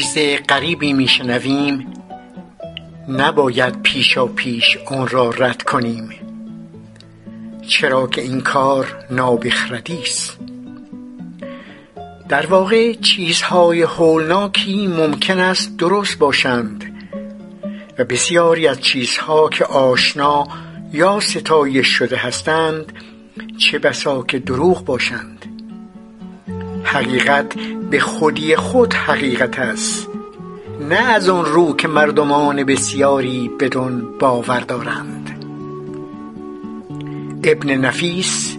چیز غریبی میشنویم نباید پیشا پیش آن را رد کنیم. چرا که این کار نابخردی است. در واقع چیزهای هولناکی ممکن است درست باشند و بسیاری از چیزها که آشنا یا ستایش شده هستند چه بسا که دروغ باشند. حقیقت به خودی خود حقیقت است. نه از آن رو که مردمان بسیاری بدان باور دارند. ابن نفیس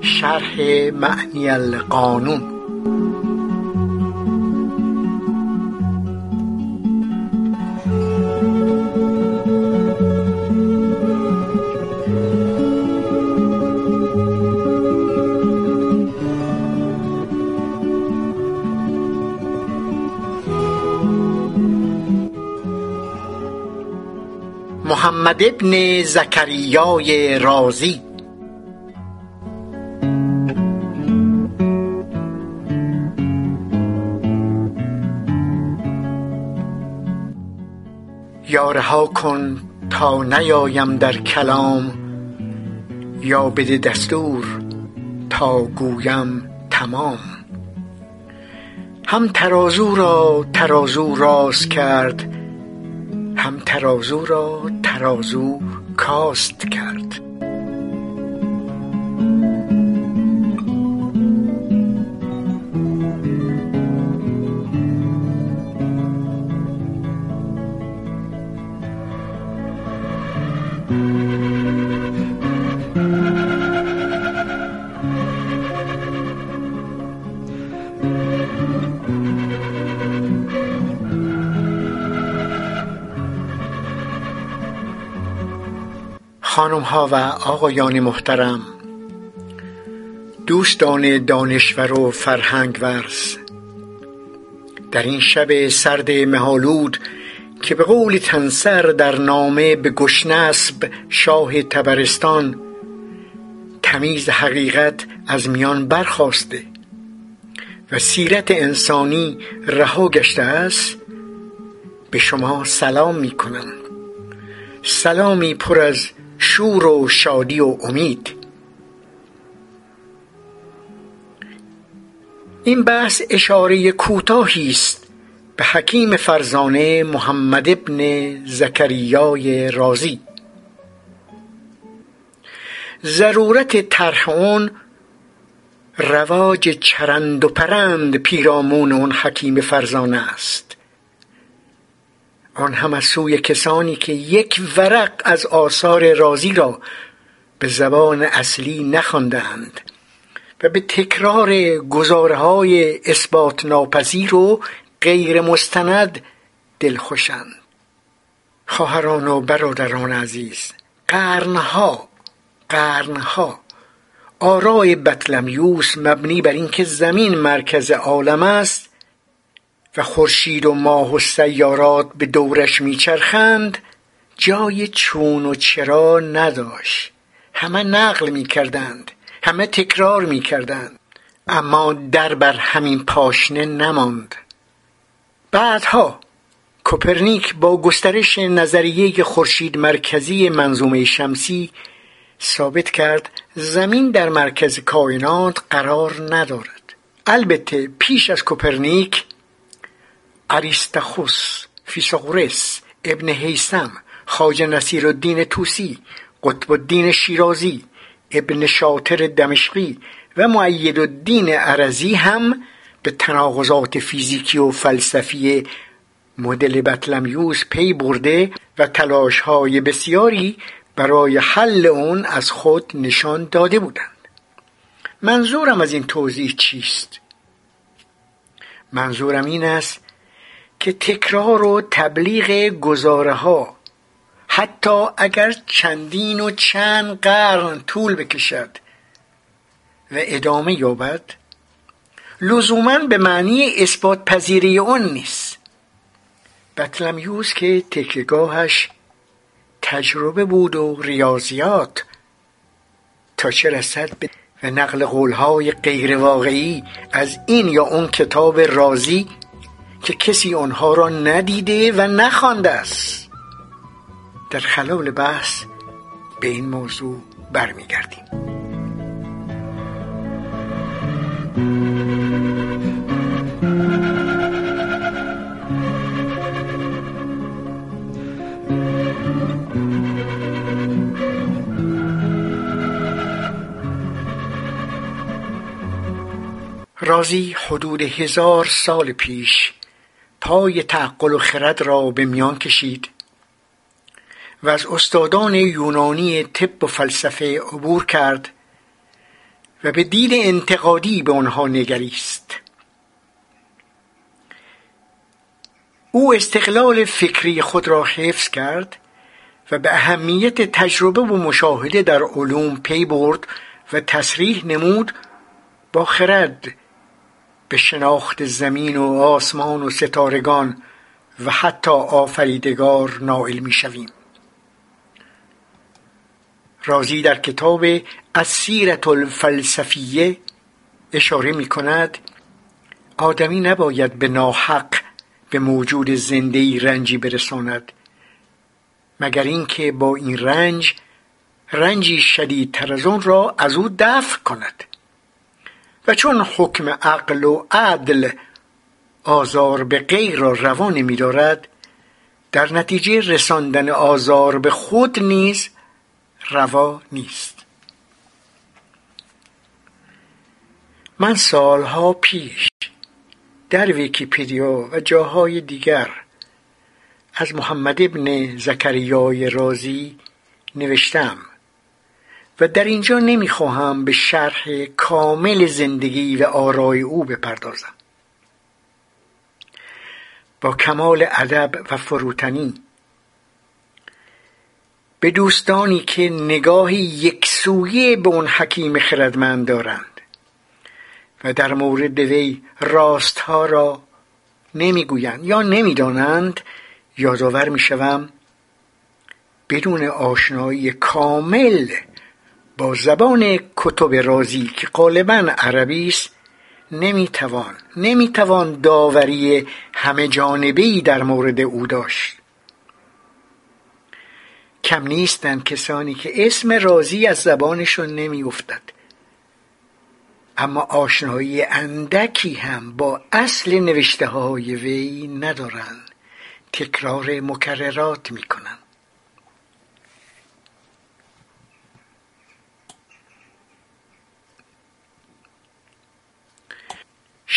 شرح معنی القانون محمد ابن زکریای رازی. یا رها کن تا نیایم در کلام یا بده دستور تا گویم تمام. هم ترازو را ترازو راست کرد هم ترازو را ترازو کاست کرد. خانم ها و آقایان محترم دوستان دانشور و فرهنگ ورز در این شب سرد مهالود که به قول تنسر در نامه به گشنسب شاه تبرستان تمیز حقیقت از میان برخواسته و سیرت انسانی رها گشته است به شما سلام می کنم سلامی پر از شور و شادی و امید. این بحث اشاره کوتاهی است به حکیم فرزانه محمد ابن زکریای رازی. ضرورت طرح اون رواج چرند و پرند پیرامون اون حکیم فرزانه است. آن هم از سوی کسانی که یک ورق از آثار رازی را به زبان اصلی نخواندند و به تکرار گزارهای اثبات ناپذیر و غیر مستند دلخوشند. خواهران و برادران عزیز قرنها قرنها آرای بطلمیوس مبنی بر اینکه زمین مرکز عالم است و خورشید و ماه و سیارات به دورش میچرخند جای چون و چرا نداشت. همه نقل می‌کردند همه تکرار می‌کردند اما در بر همین پاشنه نماند. بعدها کوپرنیک با گسترش نظریه خورشید مرکزی منظومه شمسی ثابت کرد زمین در مرکز کائنات قرار ندارد. البته پیش از کوپرنیک آریستارخوس فیساغورس ابن حیسم خواجه نصیر الدین طوسی قطب الدین شیرازی ابن شاطر دمشقی و مؤید الدین عرضی هم به تناقضات فیزیکی و فلسفی مدل بطلمیوس پی برده و تلاش های بسیاری برای حل اون از خود نشان داده بودند منظورم از این توضیح چیست؟ منظورم این است که تکرار و تبلیغ گزاره ها حتی اگر چندین و چند قرن طول بکشد و ادامه یابد لزوما به معنی اثبات پذیری اون نیست. بطلمیوس که تکگاهش تجربه بود و ریاضیات تا چه رسد به نقل قولهای غیر واقعی از این یا اون کتاب رازی که کسی آنها را ندیده و نخوانده است. در خلال بحث به این موضوع برمیگردیم. رازی حدود هزار سال پیش پای تعقل و خرد را به میان کشید و از استادان یونانی طب و فلسفه عبور کرد و به دید انتقادی به آنها نگریست. او استقلال فکری خود را حفظ کرد و به اهمیت تجربه و مشاهده در علوم پی برد و تصریح نمود با خرد به شناخت زمین و آسمان و ستارگان و حتی آفریدگار نائل می شویم رازی در کتاب سیرت الفلسفیه اشاره می کند آدمی نباید به ناحق به موجود زنده رنجی برساند مگر اینکه با این رنج رنجی شدیدتر از آن را از او دفع کند. و چون حکم عقل و عدل آزار به غیر را روا نمی دارد در نتیجه رساندن آزار به خود نیز روا نیست. من سالها پیش در ویکیپدیا و جاهای دیگر از محمد ابن زکریای رازی نوشتم. و در اینجا نمی‌خواهم به شرح کامل زندگی و آرای او بپردازم. با کمال ادب و فروتنی به دوستانی که نگاهی یکسویه به اون حکیم خردمند دارند و در مورد وی راستها را نمی‌گویند یا نمی‌دانند یادآور می‌شوم بدون آشنایی کامل با زبان کتب رازی که غالبا عربی است نمی‌توان نمی‌توان داوری همه جانبه در مورد او داشت. کم نیستند کسانی که اسم رازی از زبانشون نمیافتد. اما آشنایی اندکی هم با اصل نوشته های وی ندارند. تکرار مکررات می‌کنند.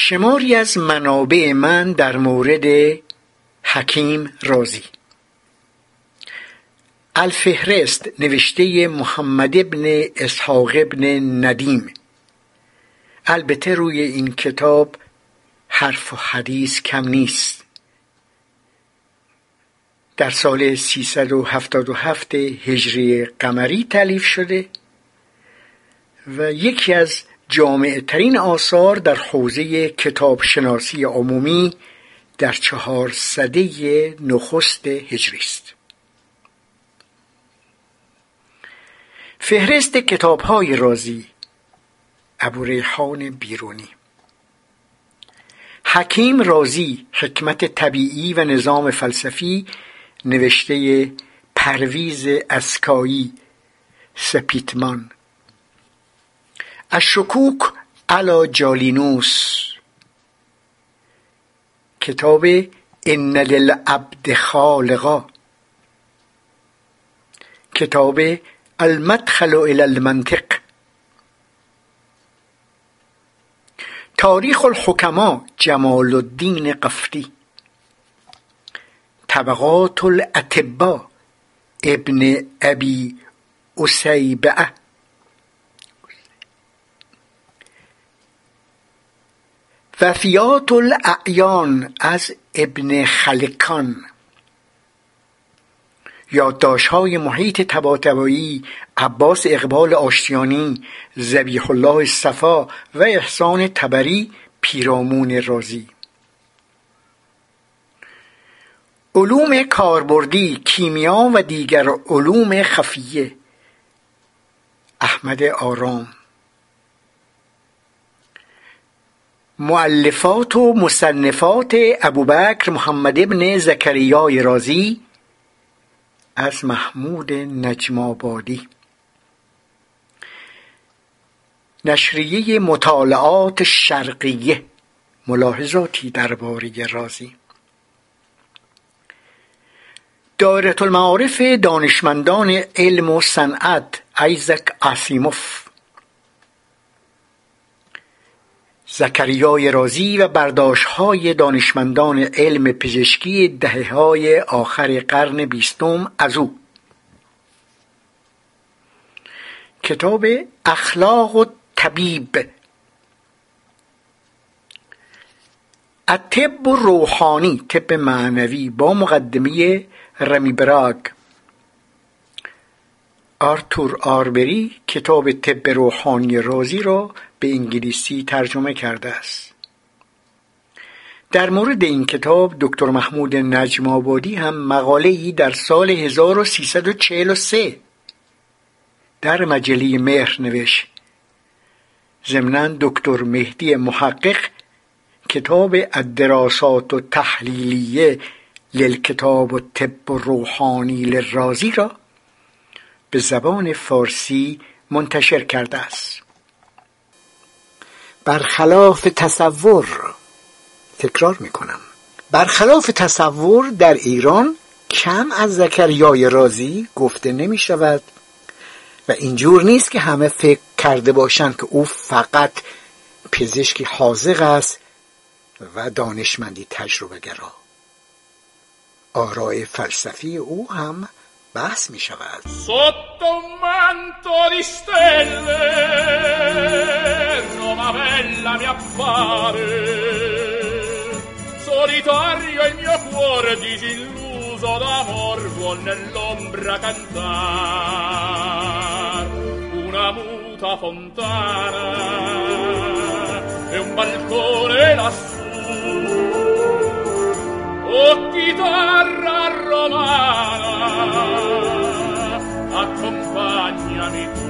شماری از منابع من در مورد حکیم رازی. الفهرست نوشته محمد ابن اسحاق ابن ندیم. البته روی این کتاب حرف و حدیث کم نیست. در سال 377 هجری قمری تعلیف شده و یکی از جامع ترین آثار در حوزه کتاب شناسی عمومی در چهار صده نخست هجری است. فهرست کتاب های رازی ابو ریحان بیرونی. حکیم رازی حکمت طبیعی و نظام فلسفی نوشته پرویز اسکایی سپیتمان. الشکوک علا جالینوس. کتاب ان للعبد خالقا کتاب المدخل الى المنطق. تاریخ الحکما جمال الدین قفتی. طبقات الاتبا ابن ابی اسیبعه. وفیات الاعیان از ابن خلکان. های محیط تباتبایی عباس اقبال آشتیانی زبیح الله صفا و احسان تبری پیرامون رازی. علوم کاربردی کیمیا و دیگر علوم خفیه. احمد آرام. معلفات و مصنفات ابوبکر محمد ابن زکریای رازی از محمود نجم آبادی. نشریه مطالعات شرقیه ملاحظاتی درباره رازی. دایره المعارف دانشمندان علم و صنعت ایزک آسیموف زکریای رازی و برداشتهای دانشمندان علم پزشکی دهه های آخر قرن بیستم از او. کتاب اخلاق و طبیب. الطب روحانی طب معنوی با مقدمه رمی براگ آرتور آربری کتاب طب روحانی رازی را به انگلیسی ترجمه کرده است. در مورد این کتاب دکتر محمود نجم آبادی هم مقاله ای در سال 1343 در مجله مهر نوشت. ضمنا دکتر مهدی محقق کتاب الدراسات و تحلیلیه للکتاب و طب و روحانی للرازی را به زبان فارسی منتشر کرده است. برخلاف تصور. تکرار می‌کنم. برخلاف تصور در ایران کم از زکریای رازی گفته نمی شود و اینجور نیست که همه فکر کرده باشند که او فقط پزشکی حاضق است و دانشمندی تجربه گرا آرای فلسفی او هم بحث می شود sotto un manto di stelle Roma bella mi appare solitario il mio cuore disilluso d'amor vuol nell'ombra cantar una muta fontana e un balcone lassù oh chitarra romana accompagnami tu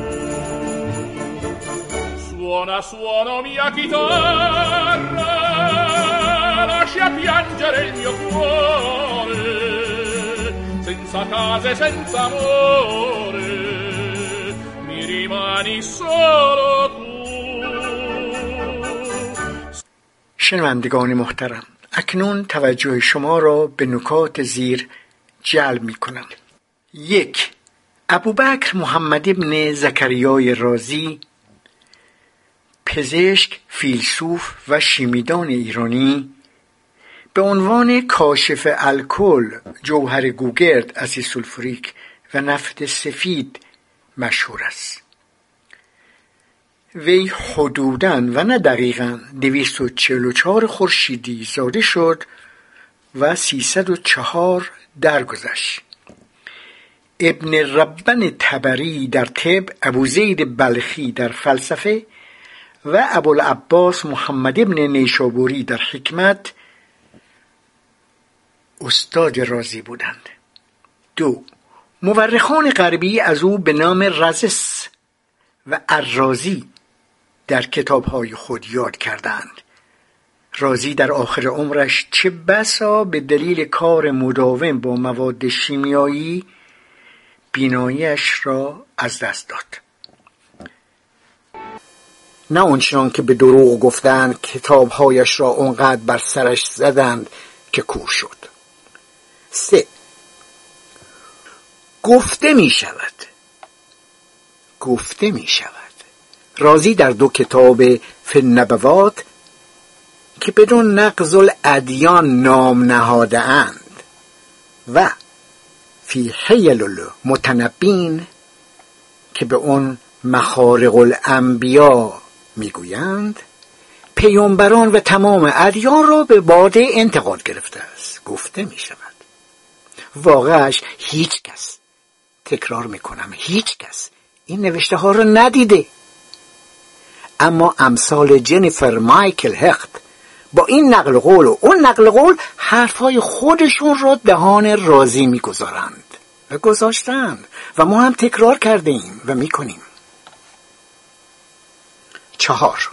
suona suona mia chitarra lascia piangere il mio cuore senza case senza amore mi rimani solo tu شنوندگان محترم اکنون توجه شما را به نکات زیر جلب می کنم یک ابوبکر محمد ابن زکریای رازی پزشک فیلسوف و شیمیدان ایرانی به عنوان کاشف الکل جوهر گوگرد اسید سولفوریک و نفت سفید مشهور است. وی حدوداً و نه دقیقاً دویست و چهل و چهار خورشیدی زاده شد و سیصد و چهار درگذشت. ابن ربن تبری در طب ابوزید بلخی در فلسفه و ابوالعباس محمد ابن نیشابوری در حکمت استاد رازی بودند. دو مورخان غربی از او به نام رزس و الرازی در کتابهای خود یاد کردند. رازی در آخر عمرش چه بسا به دلیل کار مداوم با مواد شیمیایی بیناییش را از دست داد. نه آنچنان که به دروغ گفتند کتابهایش را اونقدر بر سرش زدند که کور شد. سه. گفته می شود گفته می شود رازی در دو کتاب فنبوات که بدون نقض الادیان نام نهاده اند و فی حیل المتنبین که به اون مخارق الانبیا می‌گویند پیامبران و تمام ادیان را به باده انتقاد گرفته است گفته می شود واقعش هیچ کس تکرار می‌کنم هیچ کس این نوشته ها را ندیده. اما امثال جنیفر مایکل هخت با این نقل قول و اون نقل قول حرفهای خودشون را دهان راضی می‌گذارند. و گذاشتند و ما هم تکرار کرده ایم و می‌کنیم. چهار.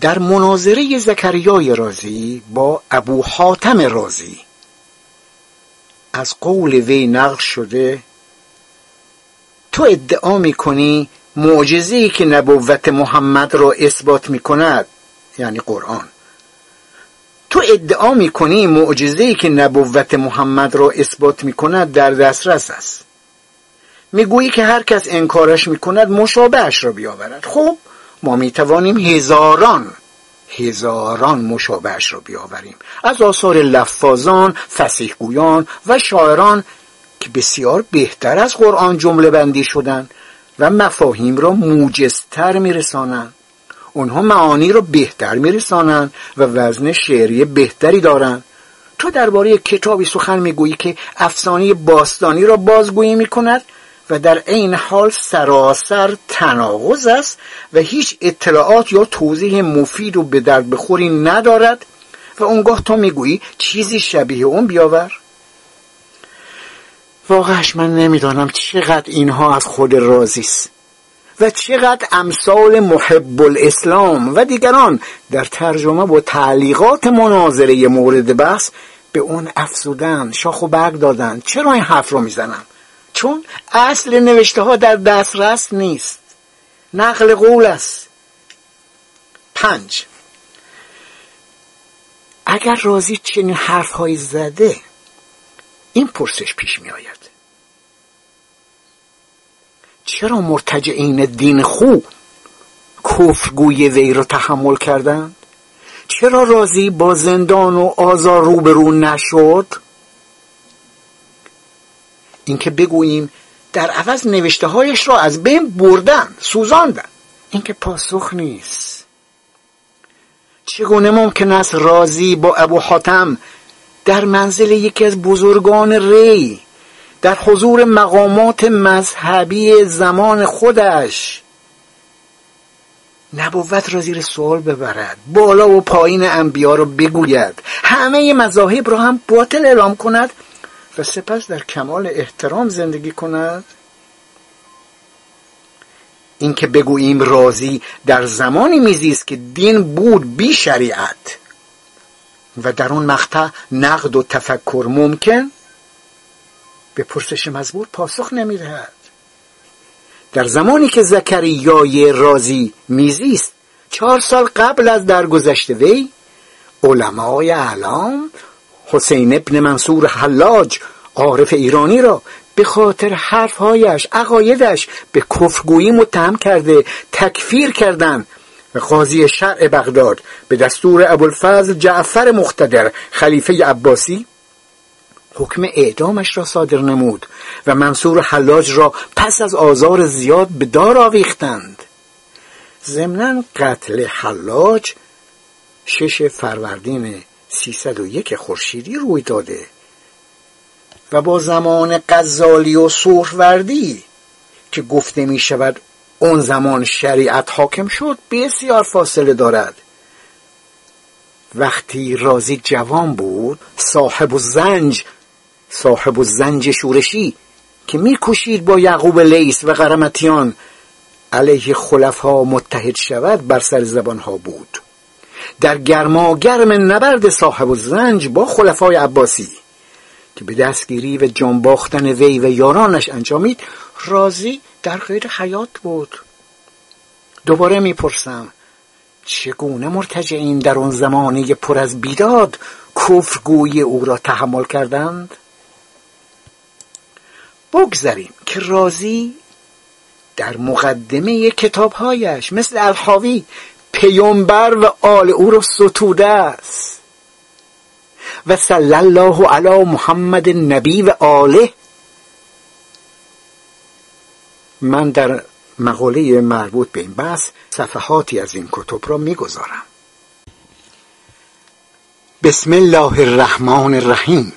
در مناظره زکریای رازی با ابو حاتم رازی از قول وی نقل شده تو ادعا می‌کنی معجزه‌ای که نبوت محمد را اثبات می‌کند یعنی قرآن. تو ادعا می‌کنی معجزه‌ای که نبوت محمد را اثبات می‌کند در دسترس است. می‌گویی که هر کس انکارش می‌کند مشابهش را بیاورد. خب ما می‌توانیم هزاران هزاران مشابهش را بیاوریم. از آثار لفاظان فسیحگویان و شاعران که بسیار بهتر از قرآن جمله بندی شدند. و مفاهیم را موجزتر میرسانند. اونها معانی را بهتر میرسانند و وزن شعری بهتری دارند. تو درباره کتابی سخن می‌گویی که افسانه باستانی را بازگویی می‌کند و در عین حال سراسر تناقض است و هیچ اطلاعات یا توضیح مفید و به درد بخوری ندارد و اونگاه تو می‌گویی چیزی شبیه اون بیاور. واقعش من نمی‌دانم چقدر اینها از خود رازی است و چقدر امثال محب الاسلام و دیگران در ترجمه و تعلیقات مناظره مورد بحث به اون افزودن شاخ و برگ دادن. چرا این حرف رو می‌زنم؟ چون اصل نوشته ها در دسترس نیست. نقل قول است. پنج. اگر رازی چنین حرف زده این پرسش پیش می آید چرا مرتجعین دین خو کفرگوی وی را تحمل کردند؟ چرا رازی با زندان و آزار روبرو نشد؟ اینکه بگوییم در عوض نوشته هایش را از بین بردن سوزاندن. اینکه پاسخ نیست. چگونه ممکن است رازی با ابو حاتم در منزل یکی از بزرگان ری در حضور مقامات مذهبی زمان خودش. نبوت را زیر سوال ببرد بالا و پایین انبیا را بگوید. همه مذاهب را هم باطل اعلام کند و سپس در کمال احترام زندگی کند. اینکه بگوییم راضی در زمانی میزیست که دین بود بی شریعت و در اون مقطع نقد و تفکر ممکن به پرسش مزبور پاسخ نمی‌دهد. در زمانی که زکریای رازی میزیست چهار سال قبل از درگذشت وی علمای اعلام حسین ابن منصور حلاج عارف ایرانی را به خاطر حرفهایش عقایدش به کفرگویی متهم کرده تکفیر کردند. و قاضی شرع بغداد به دستور ابوالفضل جعفر مختدر خلیفه عباسی حکم اعدامش را صادر نمود و منصور حلاج را پس از آزار زیاد به دار آویختند. ضمنا قتل حلاج شش فروردین 301 خورشیدی روی داده و با زمان غزالی و سهروردی که گفته می شود اون زمان شریعت حاکم شد بسیار فاصله دارد. وقتی رازی جوان بود صاحب و زنج صاحب و زنج شورشی که میکوشید با یعقوب لیس و قرمتیان علیه خلفها متحد شود بر سر زبانها بود. در گرما گرم نبرد صاحب و زنج با خلفای عباسی که به دستگیری و جانباختن وی و یارانش انجامید راضی در غیر حیات بود. دوباره می‌پرسم چگونه مرتجعین در آن زمانه پر از بیداد کفرگویی او را تحمل کردند؟ بگذاریم که رازی در مقدمه کتابهایش مثل الحاوی پیامبر و آل او را ستوده است. و صلی الله علی محمد نبی و آله. من در مقاله مربوط به این بحث صفحاتی از این کتب را می‌گذارم. بسم الله الرحمن الرحیم.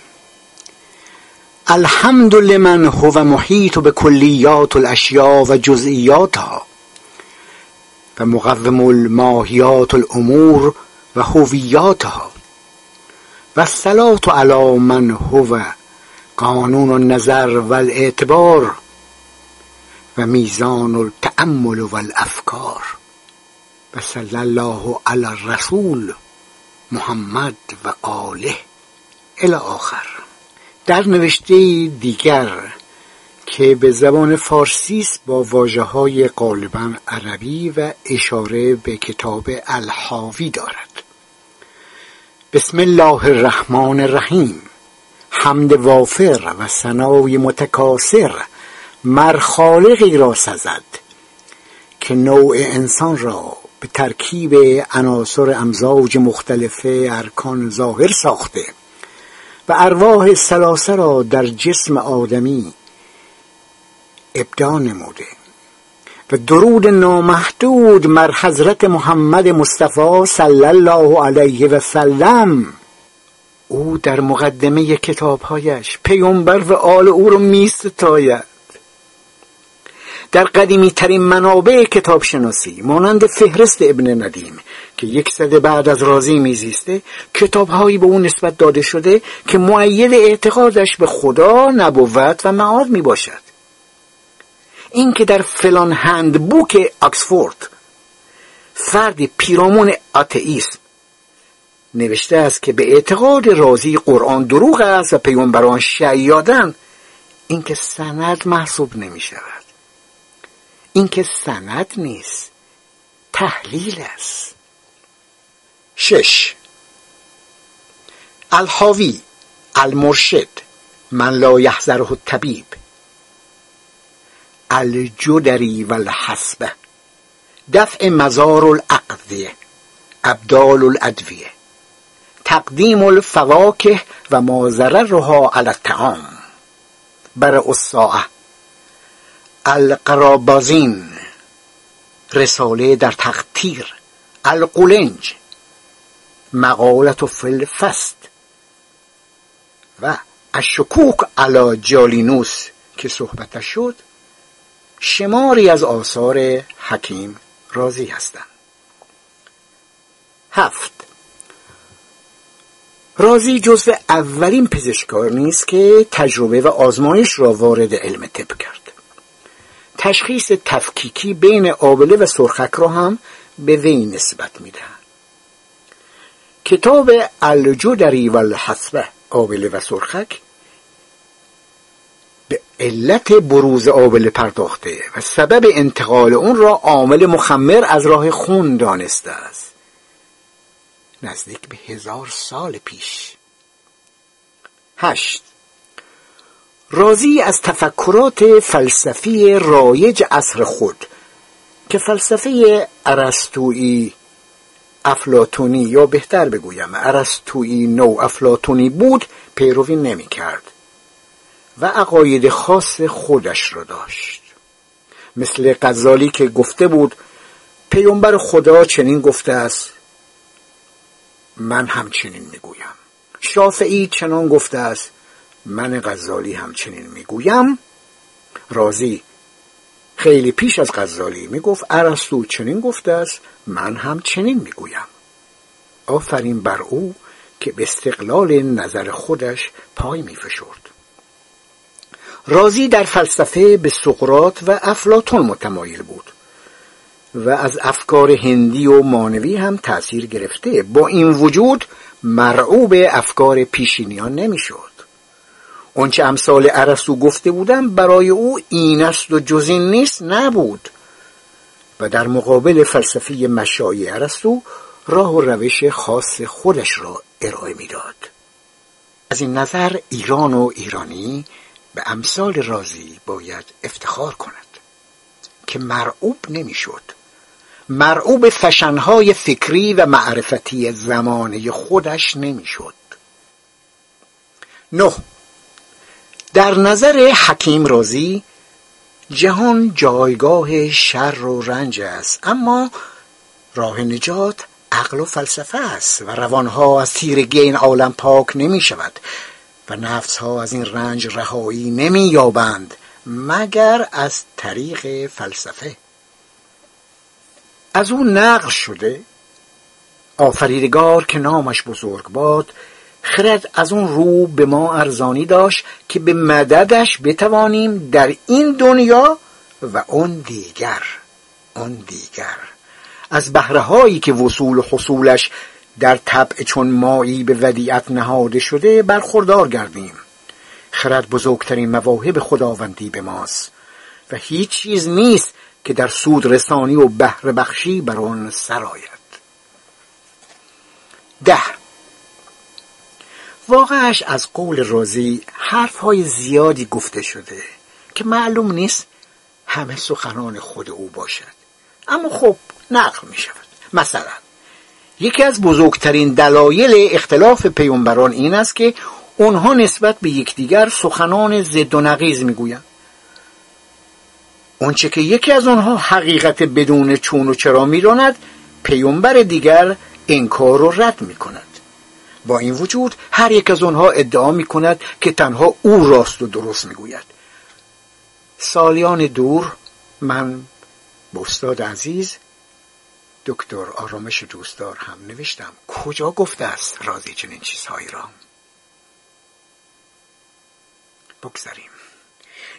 الحمد لمن هو محیط به کلیات الاشیاء و جزئیاتها و مقوم الماهیات الامور و هویاتها و علی من هو قانون النظر و الاعتبار و میزان التأمل و الافکار و صلی الله علی الرسول محمد و آله الی آخر. در نوشته دیگر که به زبان فارسی است با واجه های غالبا عربی و اشاره به کتاب الحاوی دارد. بسم الله الرحمن الرحیم. حمد وافر و ثنای متکاسر مر خالقی را سزد که نوع انسان را به ترکیب عناصر امزاج مختلف ارکان ظاهر ساخته. و ارواح سلاسه را در جسم آدمی ابدا نموده و درود نامحدود مر حضرت محمد مصطفی صلی الله علیه و سلم او در مقدمه کتابهایش پیامبر و آل او را میستاید. در قدیمی ترین منابع کتاب شناسی مانند فهرست ابن ندیم که یک صده بعد از رازی میزیسته کتاب هایی به اون نسبت داده شده که معید اعتقادش به خدا نبوت و معاد می باشد این که در فلان هندبوک آکسفورد فرد پیرامون آتئیسم نوشته است که به اعتقاد رازی قرآن دروغ است و پیامبران شیادن این که سند محسوب نمی شود این که سند نیست تحلیل است. شش. الحاوی المرشد من لا یحذره الطبیب. الجدری و دفع مزار الاقضیه ابدال الادویه. تقدیم الفواکه و ما ضررها علی الطعام. بر الساعه القرابازین رساله در تقطیر القلنج مقالت فل فست و الشکوک علی جالینوس که صحبتش شد شماری از آثار حکیم راضی هستند. هفت. رازی جزو اولین پزشکار نیست که تجربه و آزمایش را وارد علم طب کرد. تشخیص تفکیکی بین آبله و سرخک را هم به وی نسبت می‌دهند کتاب الجدری و الحسبه آبله و سرخک به علت بروز آبله پرداخته و سبب انتقال اون را عامل مخمر از راه خون دانسته است. نزدیک به هزار سال پیش. هشت. راضی از تفکرات فلسفی رایج عصر خود که فلسفه ارسطویی افلاتونی یا بهتر بگویم ارسطویی نو افلاتونی بود پیروی نمی کرد و عقاید خاص خودش را داشت. مثل غزالی که گفته بود پیامبر خدا چنین گفته است من همچنین می‌گویم. شافعی چنان گفته است من غزالی همچنین می‌گویم. رازی خیلی پیش از غزالی می‌گفت ارسطو چنین گفته است من هم چنین می‌گویم. آفرین بر او که به استقلال نظر خودش پای میفشرد. رازی در فلسفه به سقرات و افلاتون متمایل بود و از افکار هندی و مانوی هم تأثیر گرفته. با این وجود مرعوب افکار پیشینیان نمی‌شد. اونچه امثال ارسطو گفته بودم برای او این است و جز این نیست نبود. و در مقابل فلسفه مشایی ارسطو راه و روش خاص خودش را ارائه می‌داد. از این نظر ایران و ایرانی به امثال رازی باید افتخار کند که مرعوب نمی‌شد. مرعوب فشنهای فکری و معرفتی زمانه خودش نمی‌شد. نه در نظر حکیم رازی جهان جایگاه شر و رنج است. اما راه نجات عقل و فلسفه است و روانها از تیرگی این عالم پاک نمی شود و نفس ها از این رنج رهایی نمی یابند مگر از طریق فلسفه. از او نقل شده آفریدگار که نامش بزرگ باد خرد از اون رو به ما ارزانی داشت که به مددش بتوانیم در این دنیا و اون دیگر اون دیگر. از بهرههایی که وصول و حصولش در طبع چون مایی به ودیعت نهاده شده برخوردار گردیم. خرد بزرگترین مواهب خداوندی به ماست و هیچ چیز نیست که در سود رسانی و بهره بخشی بر آن سرایت ده واقعش از قول رازی حرف های زیادی گفته شده که معلوم نیست همه سخنان خود او باشد. اما خب نقل می شود مثلا یکی از بزرگترین دلایل اختلاف پیامبران این است که اونها نسبت به یکدیگر سخنان ضد و نقیض می‌گویند. اونچه که یکی از آنها حقیقت بدون چون و چرا میراند پیامبر دیگر انکار و رد می‌کند. با این وجود هر یک از آنها ادعا می‌کند که تنها او راست و درست می‌گوید. سالیان دور من به استاد عزیز دکتر آرامش دوستدار هم نوشتم. کجا گفته است رازی چنین چیزهایی را؟ بگذاریم.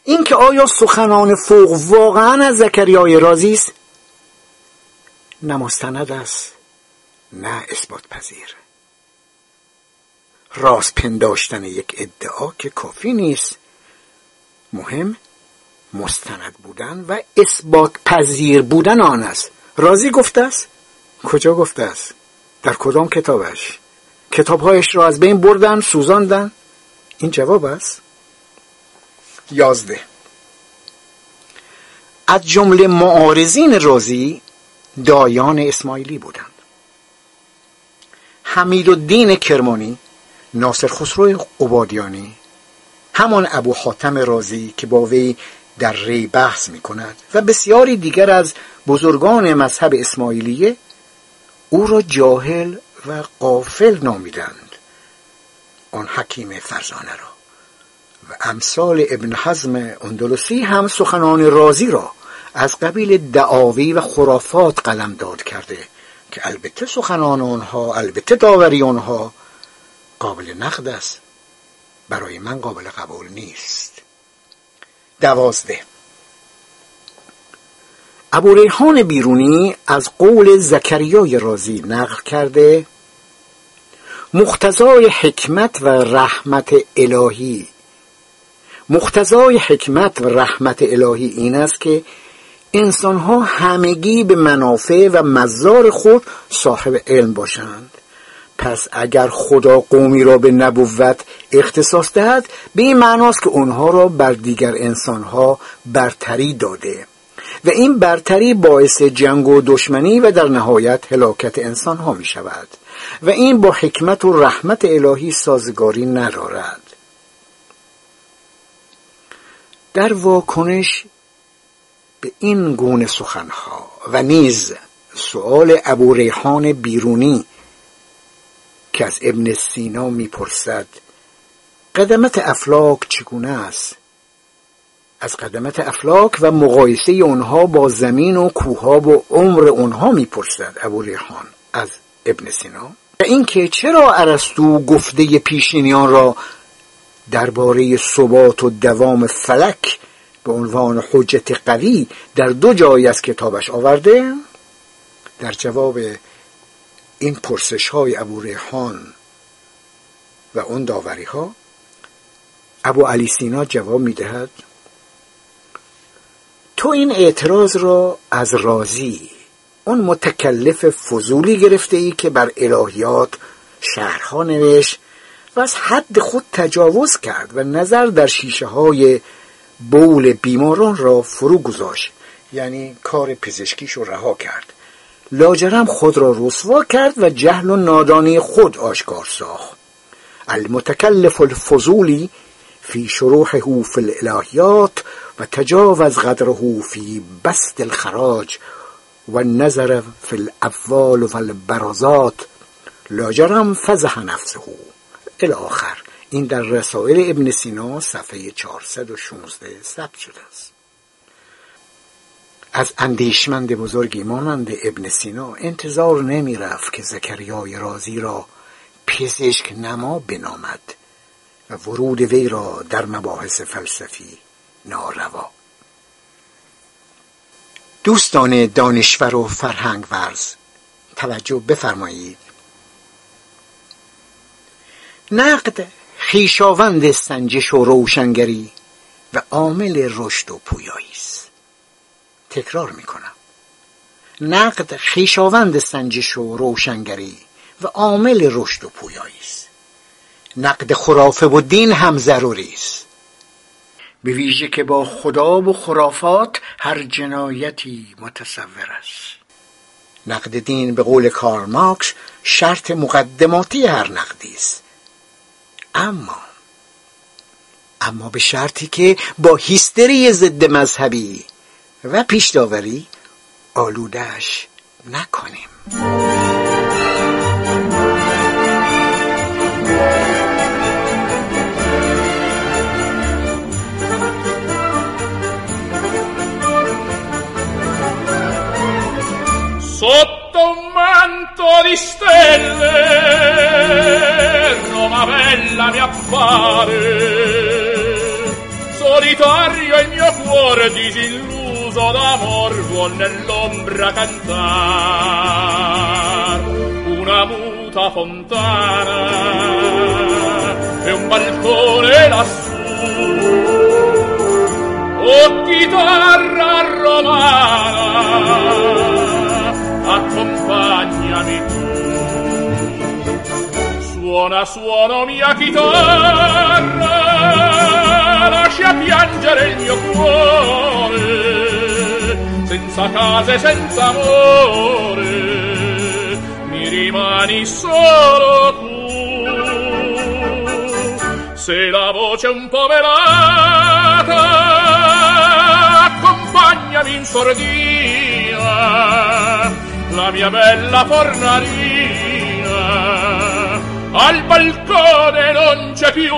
اینکه آیا سخنان فوق واقعا از زکریای رازی است؟ نه مستند است نه اثبات پذیر. راست پنداشتن یک ادعا که کافی نیست. مهم مستند بودن و اثبات پذیر بودن آن است. رازی گفته است؟ کجا گفته است؟ در کدام کتابش؟ کتابهایش را از بین بردن سوزاندن؟ این جواب است؟ یازده. از جمله معارضین رازی دایان اسماعیلی بودند. حمید و دین کرمانی ناصر خسرو عبادیانی. همان ابو حاتم رازی که با وی در ری بحث می کند و بسیاری دیگر از بزرگان مذهب اسماعیلیه او را جاهل و قافل نامیدند. آن حکیم فرزانه را. و امثال ابن حزم اندلسی هم سخنان رازی را از قبیل دعاوی و خرافات قلم داد کرده که البته سخنان آنها البته داوری آنها قابل نقد است. برای من قابل قبول نیست. دوازده. ابو ریحان بیرونی از قول زکریای رازی نقل کرده مختزای حکمت و رحمت الهی مختزای حکمت و رحمت الهی این است که انسانها همگی به منافع و مزار خود صاحب علم باشند. پس اگر خدا قومی را به نبوت اختصاص دهد به این معناست که اونها را بر دیگر انسانها برتری داده. و این برتری باعث جنگ و دشمنی و در نهایت هلاکت انسانها می شود و این با حکمت و رحمت الهی سازگاری ندارد. در واکنش به این گونه سخنها و نیز سؤال ابو ریحان بیرونی که از ابن سینا می‌پرسد قدمت افلاک چگونه است؟ از قدمت افلاک و مقایسه اونها با زمین و کوها و عمر اونها می‌پرسد ابو ریحان از ابن سینا. و اینکه چرا ارسطو گفته پیشینیان را درباره ثبات و دوام فلک به عنوان حجت قوی در دو جایی از کتابش آورده؟ در جواب این پرسش های ابو ریحان و اون داوری ها ابو علی سینا جواب می‌دهد تو این اعتراض را از رازی اون متکلف فضولی گرفته ای که بر الهیات شهرها نوشت و از حد خود تجاوز کرد و نظر در شیشه های بول بیماران را فرو گذاشت یعنی کار پزشکیش رو رها کرد. لاجرم خود را رسوا کرد و جهل و نادانی خود آشکار ساخت. المتکلف الفضولی فی شروحه فی الالهیات و تجاوز قدره فی بست الخراج و نظر فی الافوال و البرازات لاجرم فزح نفسه. الاخر این در رسائل ابن سینا صفحه 416 ثبت شده است. از اندیشمند بزرگی مانند ابن سینا انتظار نمی رفت که زکریای رازی را پزشک نما بنامد و ورود وی را در مباحث فلسفی ناروا. دوستان دانشور و فرهنگ ورز توجه بفرمایید. نقد خیشاوند سنجش و روشنگری و عامل رشد و پویایی است. تکرار می‌کنم. نقد خیشاوند سنجش و روشنگری و عامل رشد و پویایی است. نقد خرافه و دین هم ضروری است. به ویژه که با خدا و خرافات هر جنایتی متصور است. نقد دین به قول کارل مارکس شرط مقدماتی هر نقدی است. اما اما به شرطی که با هیستری ضد مذهبی و پیش داوری آلودش نکنیم sotto un manto di stelle Roma bella mi appare solitario il mio cuore disilluso d'amor vuol nell'ombra cantar. Una muta fontana e un balcone lassù o chitarra romana accompagnami tu suona suona mia chitarra lascia piangere il mio cuore senza casa e senza amore mi rimani solo tu. Se la voce un po' velata accompagnami in sordina la mia bella fornarina al balcone non c'è più